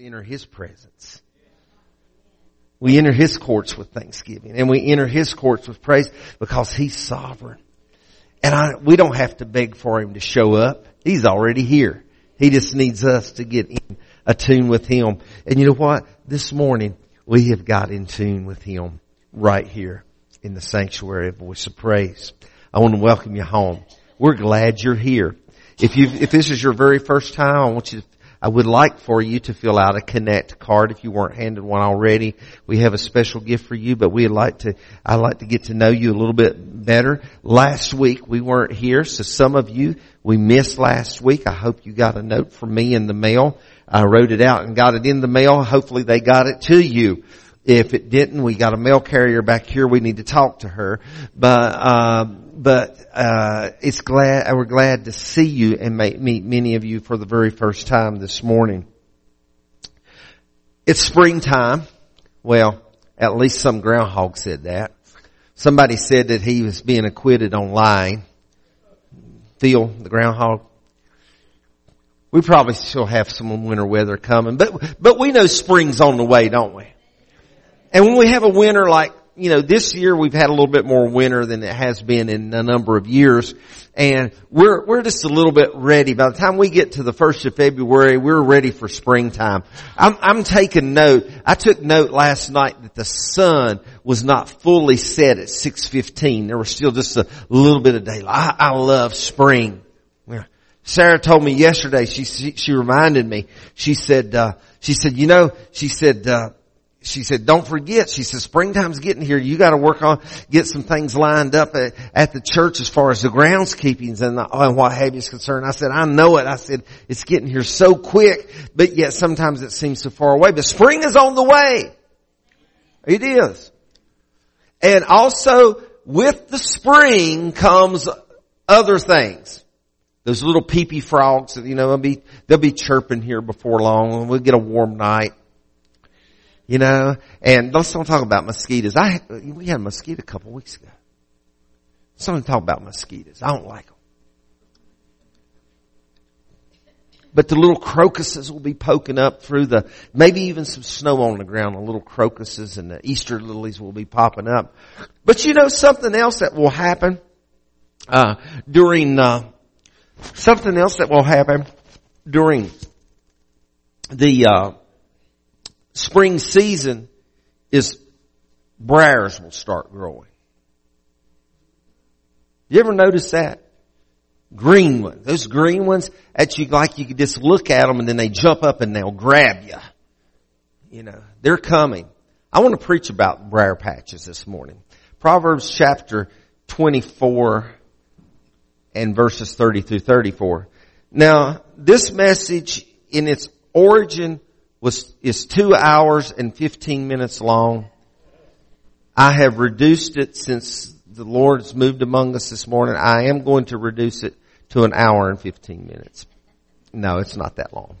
enter His presence. We enter His courts with thanksgiving and we enter His courts with praise because He's sovereign. And I, we don't have to beg for Him to show up. He's already here. He just needs us to get in a tune with Him. And you know what? This morning, we have got in tune with Him right here in the sanctuary of Voice of Praise. I want to welcome you home. We're glad you're here. If you if this is your very first time, I want you to, I would like for you to fill out a connect card if you weren't handed one already. We have a special gift for you, but we'd like to, I'd like to get to know you a little bit better. Last week we weren't here, so some of you, we missed last week. I hope you got a note from me in the mail. I wrote it out and got it in the mail. Hopefully they got it to you. If it didn't, we got a mail carrier back here. We need to talk to her. But, uh, but, uh, it's glad, we're glad to see you and meet many of you for the very first time this morning. It's springtime. Well, at least some groundhog said that. Somebody said that he was being acquitted on lying. Phil, the groundhog. We probably still have some winter weather coming, but, but we know spring's on the way, don't we? And when we have a winter like, you know, this year we've had a little bit more winter than it has been in a number of years. And we're, we're just a little bit ready. By the time we get to the first of February, we're ready for springtime. I'm, I'm taking note. I took note last night that the sun was not fully set at 6.15. There was still just a little bit of daylight. I, I love spring. Sarah told me yesterday, she, she, she reminded me, she said, uh, she said, you know, she said, uh, she said, don't forget, she said, springtime's getting here. You gotta work on, get some things lined up at, at the church as far as the groundskeepings and, the, and what have you is concerned. I said, I know it. I said, it's getting here so quick, but yet sometimes it seems so far away. But spring is on the way. It is. And also, with the spring comes other things. Those little peepee frogs, you know, they'll be, they'll be chirping here before long. And we'll get a warm night. You know, and let's don't talk about mosquitoes. I, we had a mosquito a couple weeks ago. Someone talk about mosquitoes. I don't like them. But the little crocuses will be poking up through the, maybe even some snow on the ground. The little crocuses and the Easter lilies will be popping up. But you know something else that will happen, uh, during, uh, something else that will happen during the, uh, spring season is briars will start growing. You ever notice that? Green ones. Those green ones that you like you could just look at them and then they jump up and they'll grab you. You know, they're coming. I want to preach about briar patches this morning. Proverbs chapter 24 and verses 30 through 34. Now, this message in its origin was, is two hours and 15 minutes long. I have reduced it since the Lord's moved among us this morning. I am going to reduce it to an hour and 15 minutes. No, it's not that long.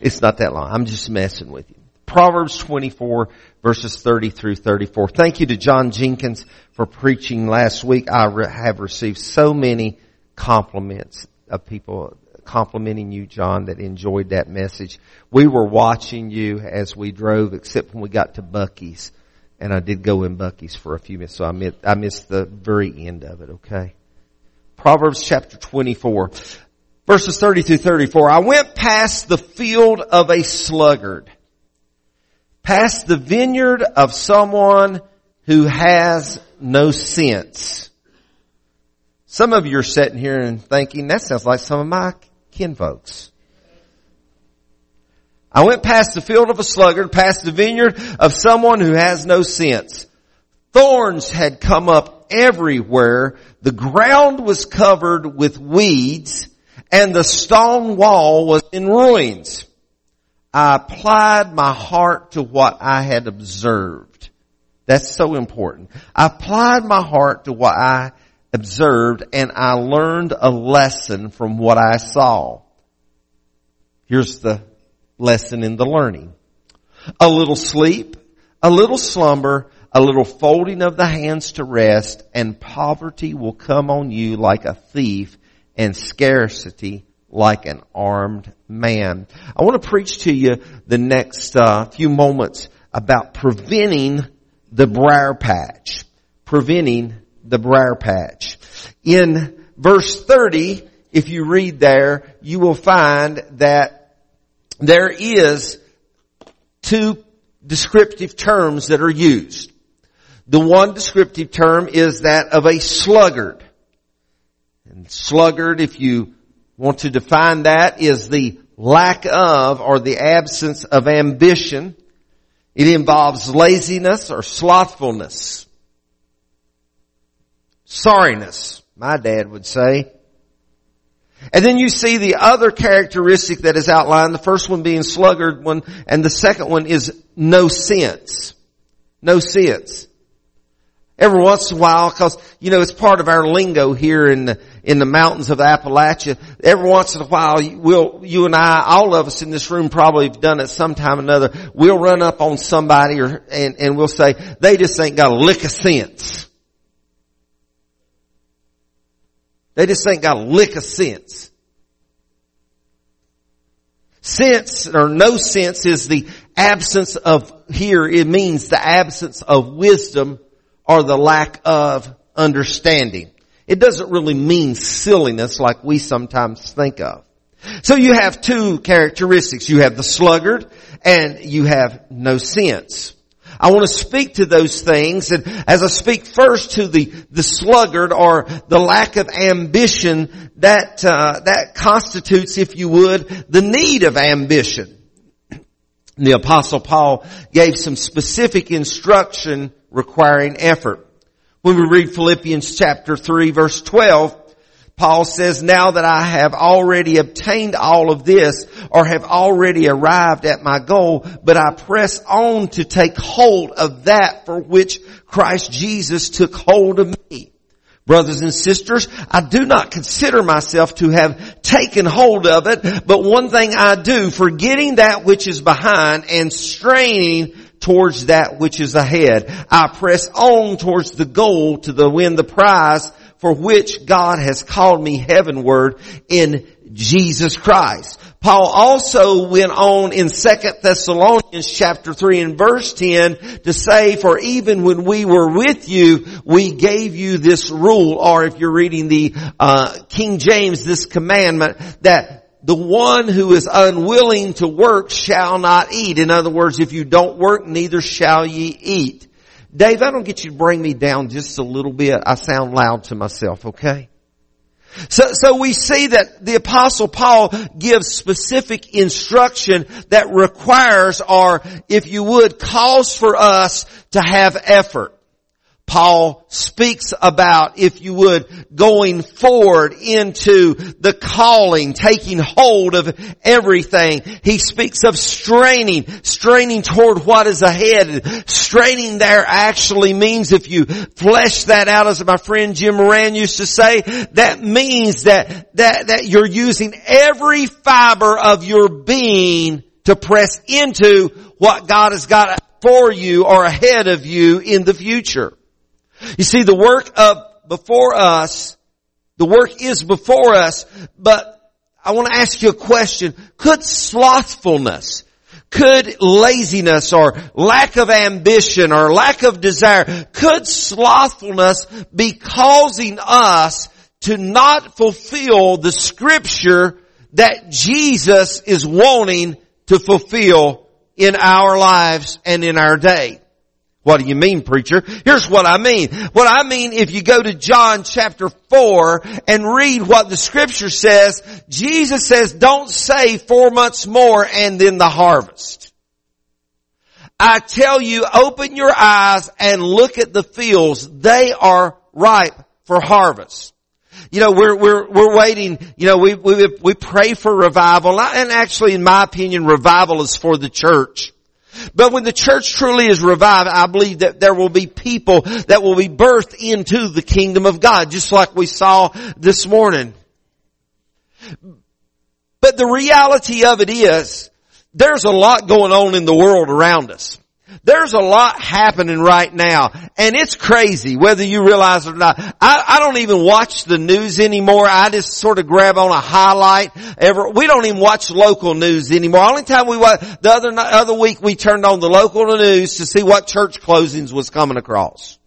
It's not that long. I'm just messing with you. Proverbs 24 verses 30 through 34. Thank you to John Jenkins for preaching last week. I re- have received so many compliments of people complimenting you, John, that enjoyed that message. We were watching you as we drove, except when we got to Buc-ee's. And I did go in Buc-ee's for a few minutes, so I missed, I missed the very end of it, okay? Proverbs chapter 24, verses 30 through 34. I went past the field of a sluggard, past the vineyard of someone who has no sense. Some of you are sitting here and thinking, that sounds like some of my kinfolks. I went past the field of a sluggard, past the vineyard of someone who has no sense. Thorns had come up everywhere. The ground was covered with weeds and the stone wall was in ruins. I applied my heart to what I had observed. That's so important. I applied my heart to what I observed and I learned a lesson from what I saw. Here's the lesson in the learning. A little sleep, a little slumber, a little folding of the hands to rest, and poverty will come on you like a thief and scarcity like an armed man. I want to preach to you the next uh, few moments about preventing the briar patch. Preventing the briar patch. In verse 30, if you read there, you will find that there is two descriptive terms that are used. The one descriptive term is that of a sluggard. And sluggard, if you want to define that, is the lack of or the absence of ambition. It involves laziness or slothfulness. Sorriness, my dad would say. And then you see the other characteristic that is outlined, the first one being sluggard one, and the second one is no sense. No sense. Every once in a while, cause, you know, it's part of our lingo here in the, in the mountains of Appalachia. Every once in a while, we'll, you and I, all of us in this room probably have done it sometime or another. We'll run up on somebody or, and, and we'll say, they just ain't got a lick of sense. They just ain't got a lick of sense. Sense or no sense is the absence of, here it means the absence of wisdom or the lack of understanding. It doesn't really mean silliness like we sometimes think of. So you have two characteristics. You have the sluggard and you have no sense. I want to speak to those things and as I speak first to the, the sluggard or the lack of ambition that, uh, that constitutes, if you would, the need of ambition. The apostle Paul gave some specific instruction requiring effort. When we read Philippians chapter 3 verse 12, Paul says, now that I have already obtained all of this or have already arrived at my goal, but I press on to take hold of that for which Christ Jesus took hold of me. Brothers and sisters, I do not consider myself to have taken hold of it, but one thing I do, forgetting that which is behind and straining towards that which is ahead. I press on towards the goal to the win the prize for which God has called me heavenward in Jesus Christ. Paul also went on in 2 Thessalonians chapter 3 and verse 10 to say, for even when we were with you, we gave you this rule, or if you're reading the uh, King James, this commandment, that the one who is unwilling to work shall not eat. In other words, if you don't work, neither shall ye eat. Dave, I don't get you to bring me down just a little bit. I sound loud to myself, okay? So, so we see that the apostle Paul gives specific instruction that requires or, if you would, calls for us to have effort. Paul speaks about, if you would, going forward into the calling, taking hold of everything. He speaks of straining, straining toward what is ahead. Straining there actually means, if you flesh that out as my friend Jim Moran used to say, that means that, that, that you're using every fiber of your being to press into what God has got for you or ahead of you in the future. You see, the work of before us, the work is before us, but I want to ask you a question. Could slothfulness, could laziness or lack of ambition or lack of desire, could slothfulness be causing us to not fulfill the scripture that Jesus is wanting to fulfill in our lives and in our day? What do you mean, preacher? Here's what I mean. What I mean, if you go to John chapter 4 and read what the scripture says, Jesus says, don't say four months more and then the harvest. I tell you, open your eyes and look at the fields. They are ripe for harvest. You know, we're, we're, we're waiting, you know, we, we, we pray for revival, and actually in my opinion, revival is for the church. But when the church truly is revived, I believe that there will be people that will be birthed into the kingdom of God, just like we saw this morning. But the reality of it is, there's a lot going on in the world around us. There's a lot happening right now, and it's crazy whether you realize it or not. I, I, don't even watch the news anymore. I just sort of grab on a highlight. Ever, we don't even watch local news anymore. Only time we watch, the other, other week we turned on the local news to see what church closings was coming across.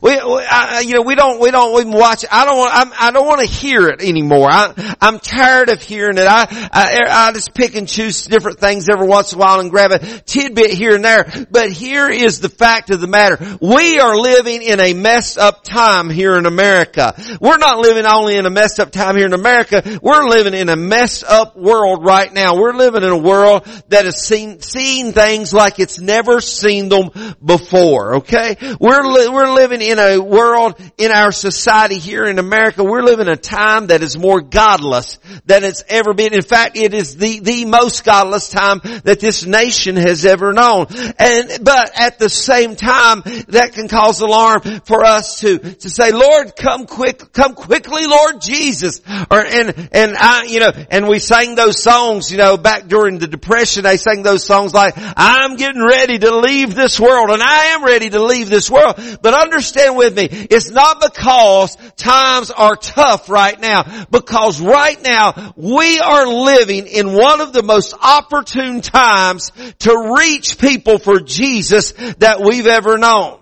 We, we I, you know, we don't, we don't even watch. I don't want, I'm, I do not want to hear it anymore. I, I'm tired of hearing it. I, I, I just pick and choose different things every once in a while and grab a tidbit here and there. But here is the fact of the matter. We are living in a messed up time here in America. We're not living only in a messed up time here in America. We're living in a messed up world right now. We're living in a world that has seen, seen things like it's never seen them before. Okay? We're, li- we're living in a world, in our society here in America, we're living a time that is more godless than it's ever been. In fact, it is the, the most godless time that this nation has ever known. And, but at the same time, that can cause alarm for us to, to say, Lord, come quick, come quickly, Lord Jesus. Or, and, and I, you know, and we sang those songs, you know, back during the depression, they sang those songs like, I'm getting ready to leave this world and I am ready to leave this world. But understand understand with me, it's not because times are tough right now, because right now we are living in one of the most opportune times to reach people for Jesus that we've ever known.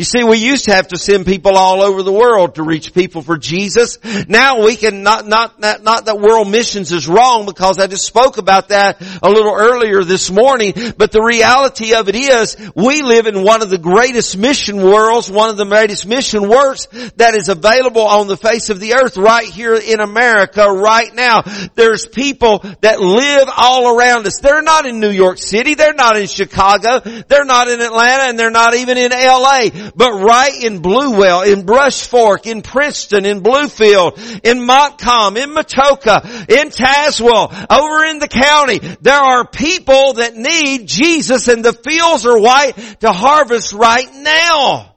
You see, we used to have to send people all over the world to reach people for Jesus. Now we can not, not, not, not that world missions is wrong because I just spoke about that a little earlier this morning, but the reality of it is we live in one of the greatest mission worlds, one of the greatest mission works that is available on the face of the earth right here in America right now. There's people that live all around us. They're not in New York City. They're not in Chicago. They're not in Atlanta and they're not even in LA but right in Bluewell, in Brush Fork, in Princeton, in Bluefield, in Montcalm, in Matoaka, in Tazewell, over in the county, there are people that need Jesus and the fields are white to harvest right now.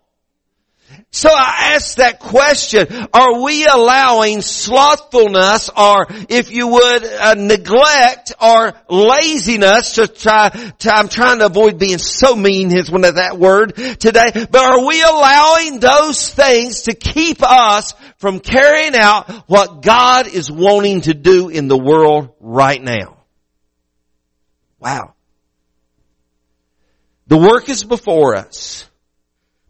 So I ask that question, are we allowing slothfulness or, if you would, uh, neglect or laziness to try, to, I'm trying to avoid being so mean is one of that word today, but are we allowing those things to keep us from carrying out what God is wanting to do in the world right now? Wow. The work is before us.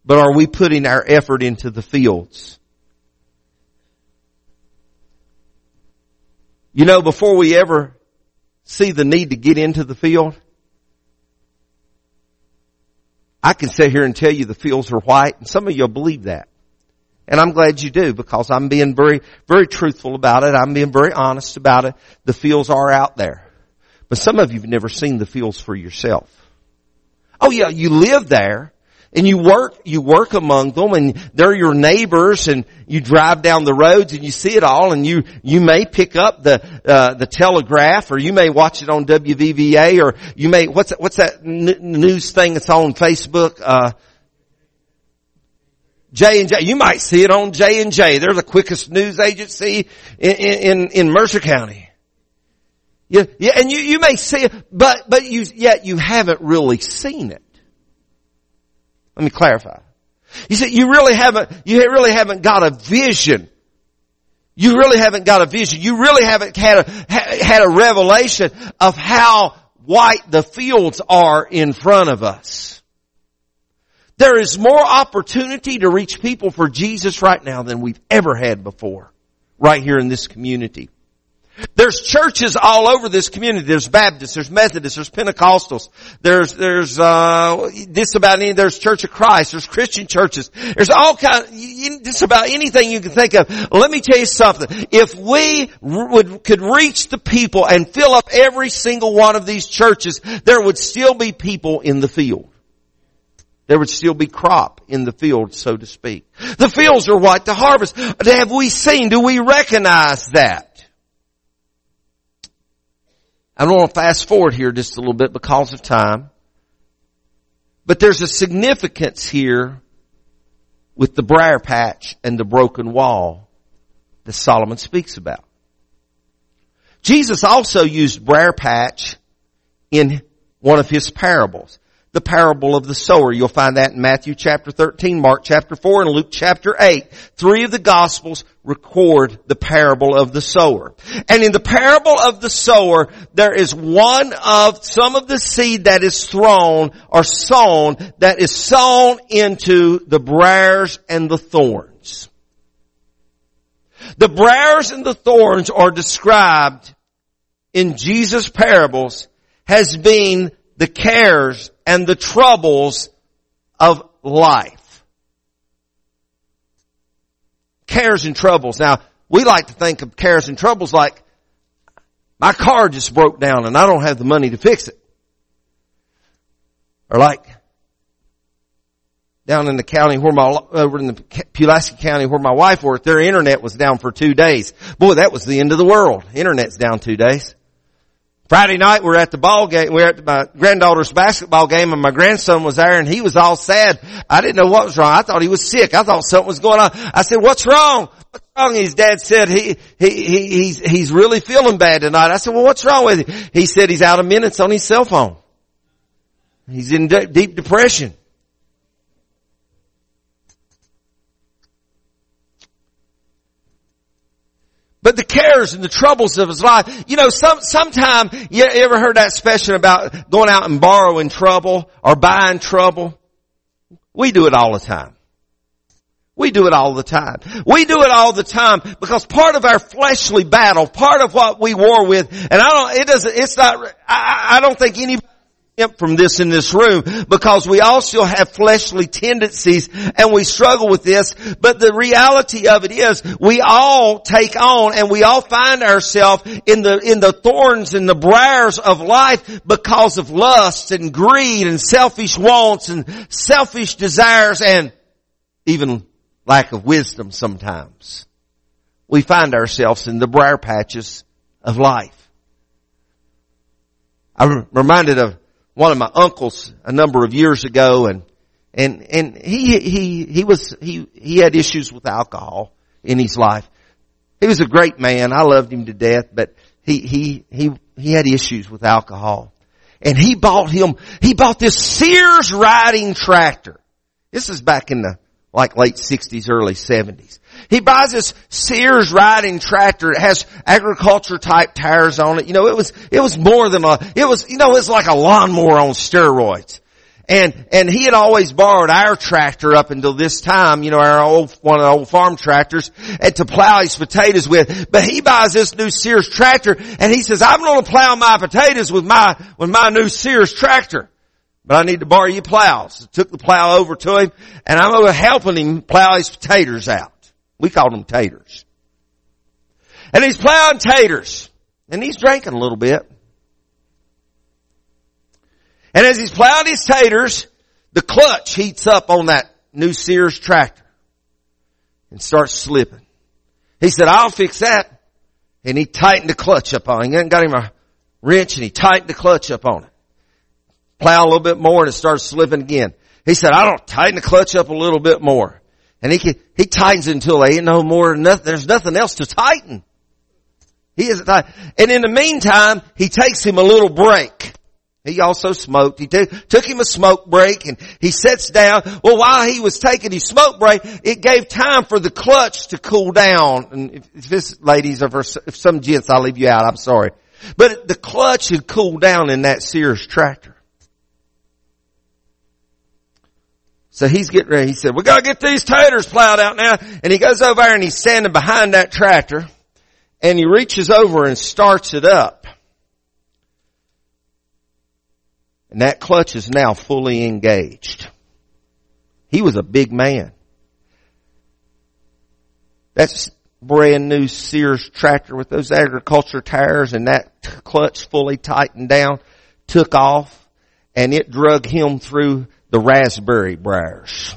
But are we putting our effort into the fields? You know, before we ever see the need to get into the field, I can sit here and tell you the fields are white, and some of you believe that. And I'm glad you do because I'm being very, very truthful about it. I'm being very honest about it. The fields are out there. But some of you have never seen the fields for yourself. Oh yeah, you live there, and you work, you work among them and they're your neighbors and you drive down the roads and you see it all and you, you may pick up the, uh, the telegraph or you may watch it on WVVA or you may, what's that, what's that n- news thing that's on Facebook? Uh, J and J. You might see it on J and J. They're the quickest news agency in, in, in Mercer County. Yeah, yeah, and you, you may see it, but, but you, yet you haven't really seen it. Let me clarify. You see, you really haven't, you really haven't got a vision. You really haven't got a vision. You really haven't had a, had a revelation of how white the fields are in front of us. There is more opportunity to reach people for Jesus right now than we've ever had before. Right here in this community. There's churches all over this community. There's Baptists, there's Methodists, there's Pentecostals, there's, there's, uh, just about any, there's Church of Christ, there's Christian churches. There's all kind, just about anything you can think of. Let me tell you something. If we would, could reach the people and fill up every single one of these churches, there would still be people in the field. There would still be crop in the field, so to speak. The fields are white to harvest. Have we seen, do we recognize that? I don't want to fast forward here just a little bit because of time. But there's a significance here with the briar patch and the broken wall that Solomon speaks about. Jesus also used briar patch in one of his parables. The parable of the sower. You'll find that in Matthew chapter 13, Mark chapter 4, and Luke chapter 8. Three of the gospels record the parable of the sower. And in the parable of the sower, there is one of some of the seed that is thrown or sown that is sown into the briars and the thorns. The briars and the thorns are described in Jesus' parables has been the cares and the troubles of life. Cares and troubles. Now, we like to think of cares and troubles like, my car just broke down and I don't have the money to fix it. Or like, down in the county where my, over in the Pulaski County where my wife worked, their internet was down for two days. Boy, that was the end of the world. Internet's down two days. Friday night we were at the ball game, we were at my granddaughter's basketball game and my grandson was there and he was all sad. I didn't know what was wrong. I thought he was sick. I thought something was going on. I said, what's wrong? What's wrong? His dad said he, he, he, he's, he's really feeling bad tonight. I said, well what's wrong with him? He said he's out of minutes on his cell phone. He's in de- deep depression. But the cares and the troubles of his life, you know, some, sometime, you ever heard that expression about going out and borrowing trouble or buying trouble? We do it all the time. We do it all the time. We do it all the time because part of our fleshly battle, part of what we war with, and I don't, it doesn't, it's not, I, I don't think anybody from this in this room because we also have fleshly tendencies and we struggle with this. But the reality of it is we all take on and we all find ourselves in the, in the thorns and the briars of life because of lust and greed and selfish wants and selfish desires and even lack of wisdom sometimes. We find ourselves in the briar patches of life. I'm reminded of one of my uncles a number of years ago and, and, and he, he, he was, he, he had issues with alcohol in his life. He was a great man. I loved him to death, but he, he, he, he had issues with alcohol. And he bought him, he bought this Sears riding tractor. This is back in the, like late 60s, early 70s. He buys this Sears riding tractor. It has agriculture type tires on it. You know, it was, it was more than a, it was, you know, it was like a lawnmower on steroids. And, and he had always borrowed our tractor up until this time, you know, our old, one of the old farm tractors, and to plow his potatoes with. But he buys this new Sears tractor, and he says, I'm gonna plow my potatoes with my, with my new Sears tractor. But I need to borrow your plows. Took the plow over to him, and I'm over helping him plow his taters out. We called them taters. And he's plowing taters. And he's drinking a little bit. And as he's plowing his taters, the clutch heats up on that new Sears tractor and starts slipping. He said, I'll fix that. And he tightened the clutch up on it. He got him a wrench and he tightened the clutch up on it. Plow a little bit more and it starts slipping again. He said, I don't tighten the clutch up a little bit more. And he can, he tightens until they ain't no more, nothing, there's nothing else to tighten. He isn't tight. And in the meantime, he takes him a little break. He also smoked. He t- took him a smoke break and he sits down. Well, while he was taking his smoke break, it gave time for the clutch to cool down. And if, if this ladies or if some gents, I'll leave you out. I'm sorry. But the clutch had cooled down in that Sears tractor. So he's getting ready. He said, we gotta get these taters plowed out now. And he goes over there and he's standing behind that tractor and he reaches over and starts it up. And that clutch is now fully engaged. He was a big man. That's brand new Sears tractor with those agriculture tires and that clutch fully tightened down, took off, and it drug him through the raspberry briars.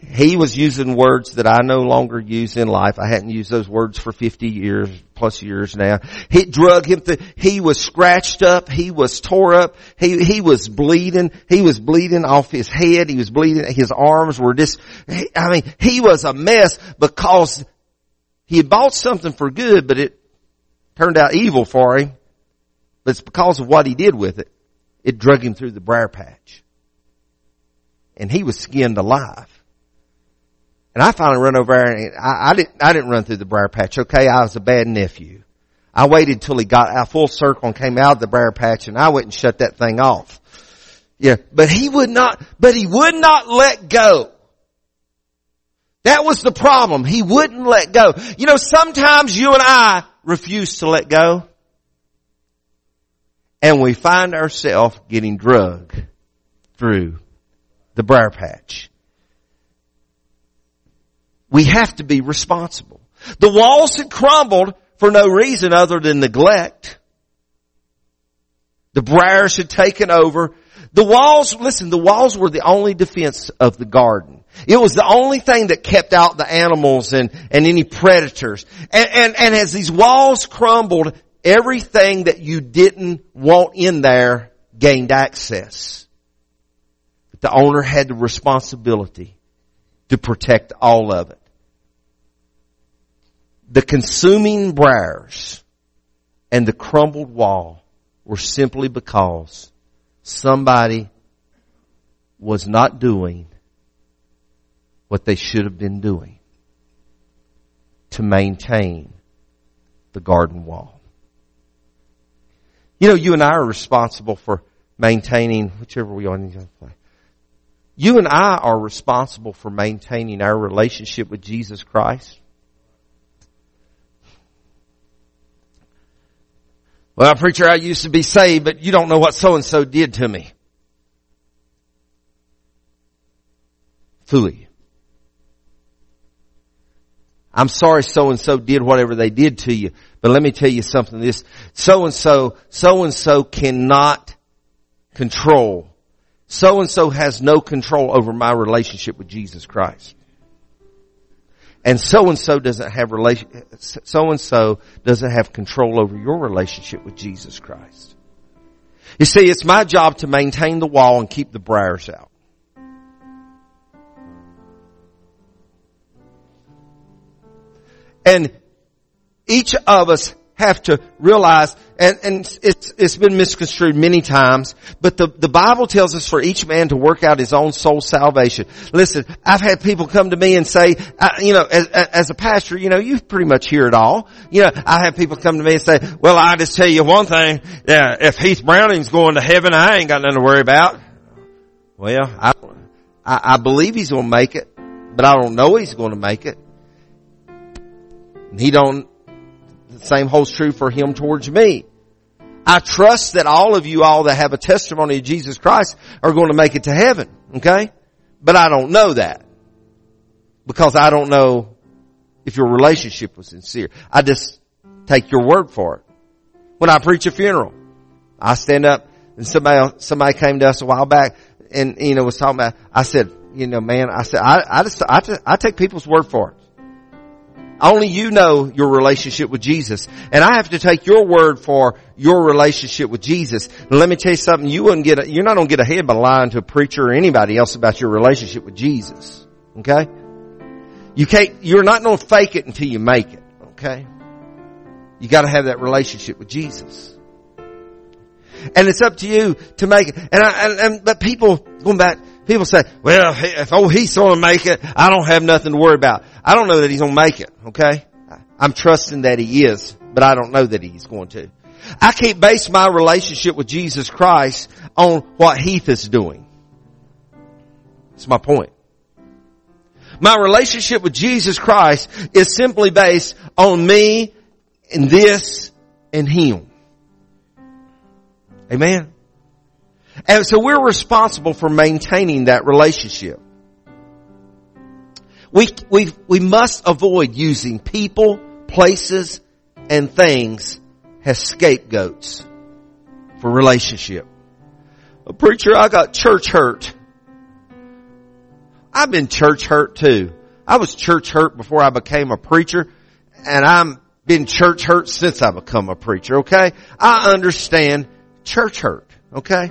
He was using words that I no longer use in life. I hadn't used those words for 50 years, plus years now. He drug him through, he was scratched up, he was tore up, he, he was bleeding, he was bleeding off his head, he was bleeding, his arms were just, I mean, he was a mess because he had bought something for good, but it turned out evil for him. But it's because of what he did with it. It drug him through the briar patch. And he was skinned alive. And I finally run over there and I, I didn't, I didn't run through the briar patch. Okay. I was a bad nephew. I waited till he got a full circle and came out of the briar patch and I went and shut that thing off. Yeah. But he would not, but he would not let go. That was the problem. He wouldn't let go. You know, sometimes you and I refuse to let go. And we find ourselves getting drugged through the briar patch. We have to be responsible. The walls had crumbled for no reason other than neglect. The briars had taken over. The walls, listen, the walls were the only defense of the garden. It was the only thing that kept out the animals and, and any predators. And, and, and as these walls crumbled, everything that you didn't want in there gained access. But the owner had the responsibility to protect all of it. The consuming briars and the crumbled wall were simply because somebody was not doing what they should have been doing to maintain the garden wall. You know, you and I are responsible for maintaining whichever we are. You and I are responsible for maintaining our relationship with Jesus Christ. Well, preacher, I used to be saved, but you don't know what so and so did to me. Fool you. I'm sorry so and so did whatever they did to you, but let me tell you something. This so and so, so and so cannot control. So and so has no control over my relationship with Jesus Christ. And so and so doesn't have relation, so and so doesn't have control over your relationship with Jesus Christ. You see, it's my job to maintain the wall and keep the briars out. And each of us have to realize, and, and it's, it's been misconstrued many times, but the, the Bible tells us for each man to work out his own soul salvation. Listen, I've had people come to me and say, you know, as, as a pastor, you know, you pretty much hear it all. You know, I have people come to me and say, well, I just tell you one thing, yeah, if Heath Browning's going to heaven, I ain't got nothing to worry about. Well, I, I, I believe he's going to make it, but I don't know he's going to make it. He don't, the same holds true for him towards me. I trust that all of you all that have a testimony of Jesus Christ are going to make it to heaven. Okay? But I don't know that. Because I don't know if your relationship was sincere. I just take your word for it. When I preach a funeral, I stand up and somebody, somebody came to us a while back and, you know, was talking about, I said, you know, man, I said, I, I just, I, I take people's word for it. Only you know your relationship with Jesus. And I have to take your word for your relationship with Jesus. And let me tell you something, you wouldn't get, a, you're not going to get ahead by lying to a preacher or anybody else about your relationship with Jesus. Okay? You can't, you're not going to fake it until you make it. Okay? You gotta have that relationship with Jesus. And it's up to you to make it. And I, and, and but people, going back, People say, well, if oh he's going to make it, I don't have nothing to worry about. I don't know that he's going to make it. Okay, I'm trusting that he is, but I don't know that he's going to. I can't base my relationship with Jesus Christ on what Heath is doing. That's my point. My relationship with Jesus Christ is simply based on me and this and Him. Amen. And so we're responsible for maintaining that relationship. We, we, we must avoid using people, places, and things as scapegoats for relationship. A preacher, I got church hurt. I've been church hurt too. I was church hurt before I became a preacher and I'm been church hurt since I become a preacher, okay? I understand church hurt, okay?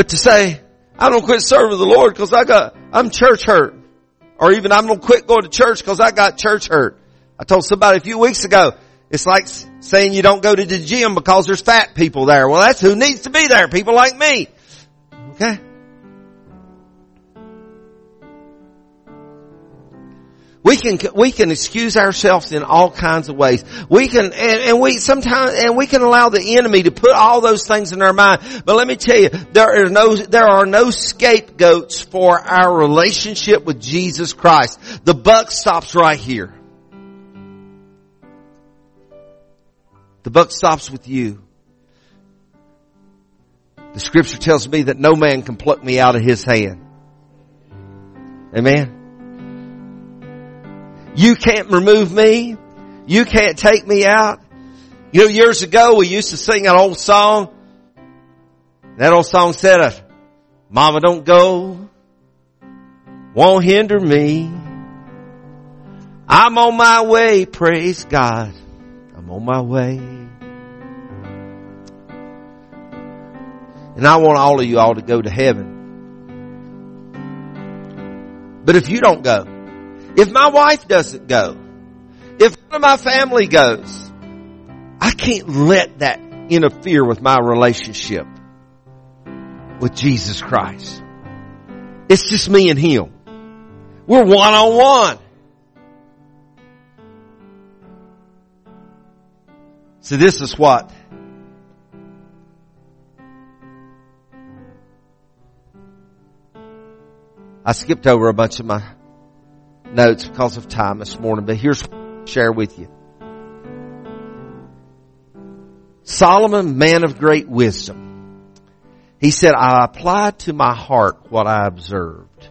But to say, I don't quit serving the Lord because I got, I'm church hurt. Or even I'm to quit going to church because I got church hurt. I told somebody a few weeks ago, It's like saying you don't go to the gym because there's fat people there. Well, that's who needs to be there. People like me. Okay? We can, we can excuse ourselves in all kinds of ways. We can, and, and, we sometimes, and we can allow the enemy to put all those things in our mind. But let me tell you, there are no, there are no scapegoats for our relationship with Jesus Christ. The buck stops right here. The buck stops with you. The scripture tells me that no man can pluck me out of his hand. Amen. You can't remove me. You can't take me out. You know, years ago we used to sing an old song. That old song said, uh, Mama don't go, won't hinder me. I'm on my way, praise God. I'm on my way. And I want all of you all to go to heaven. But if you don't go, if my wife doesn't go, if one of my family goes, I can't let that interfere with my relationship with Jesus Christ. It's just me and Him. We're one on one. So this is what I skipped over a bunch of my notes because of time this morning, but here's what i share with you. Solomon, man of great wisdom, he said, I applied to my heart what I observed,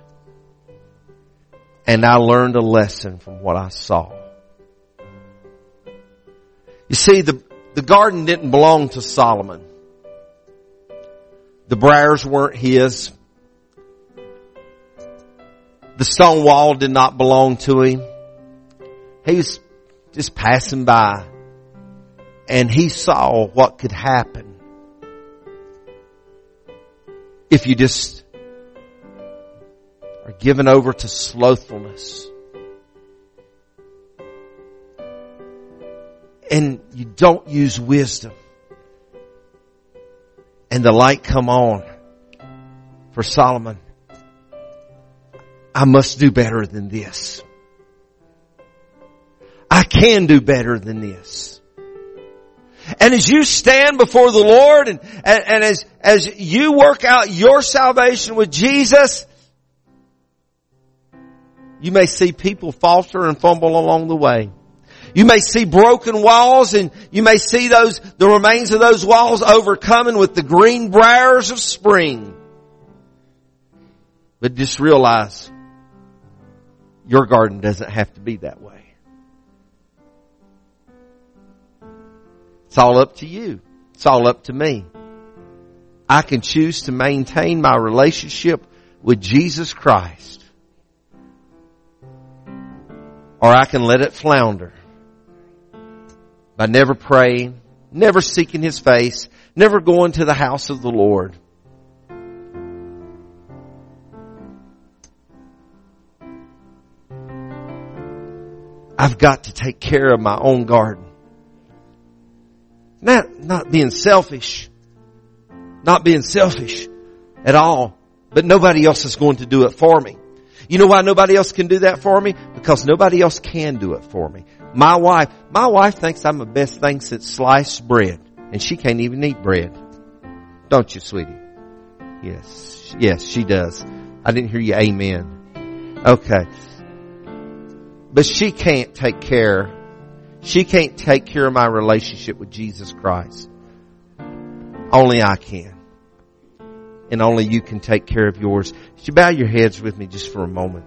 and I learned a lesson from what I saw. You see, the, the garden didn't belong to Solomon. The briars weren't his. The stone wall did not belong to him. He was just passing by and he saw what could happen if you just are given over to slothfulness and you don't use wisdom and the light come on for Solomon. I must do better than this. I can do better than this. And as you stand before the Lord and, and, and, as, as you work out your salvation with Jesus, you may see people falter and fumble along the way. You may see broken walls and you may see those, the remains of those walls overcoming with the green briars of spring. But just realize your garden doesn't have to be that way. It's all up to you. It's all up to me. I can choose to maintain my relationship with Jesus Christ. Or I can let it flounder by never praying, never seeking His face, never going to the house of the Lord. I've got to take care of my own garden. Not, not being selfish. Not being selfish at all. But nobody else is going to do it for me. You know why nobody else can do that for me? Because nobody else can do it for me. My wife, my wife thinks I'm the best thing since sliced bread. And she can't even eat bread. Don't you, sweetie? Yes. Yes, she does. I didn't hear you amen. Okay. But she can't take care. She can't take care of my relationship with Jesus Christ. Only I can. And only you can take care of yours. Would you bow your heads with me just for a moment?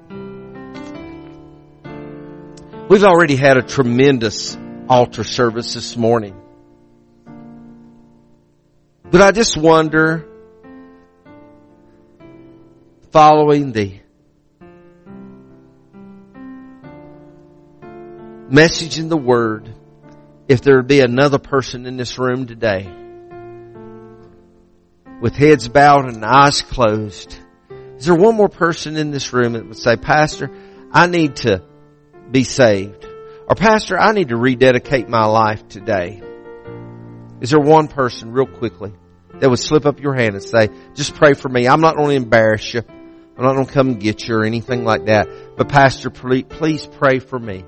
We've already had a tremendous altar service this morning. But I just wonder, following the message in the Word, if there would be another person in this room today with heads bowed and eyes closed, is there one more person in this room that would say, Pastor, I need to be saved? Or pastor, I need to rededicate my life today. Is there one person real quickly that would slip up your hand and say, just pray for me. I'm not going to embarrass you. I'm not going to come get you or anything like that. But pastor, please, please pray for me.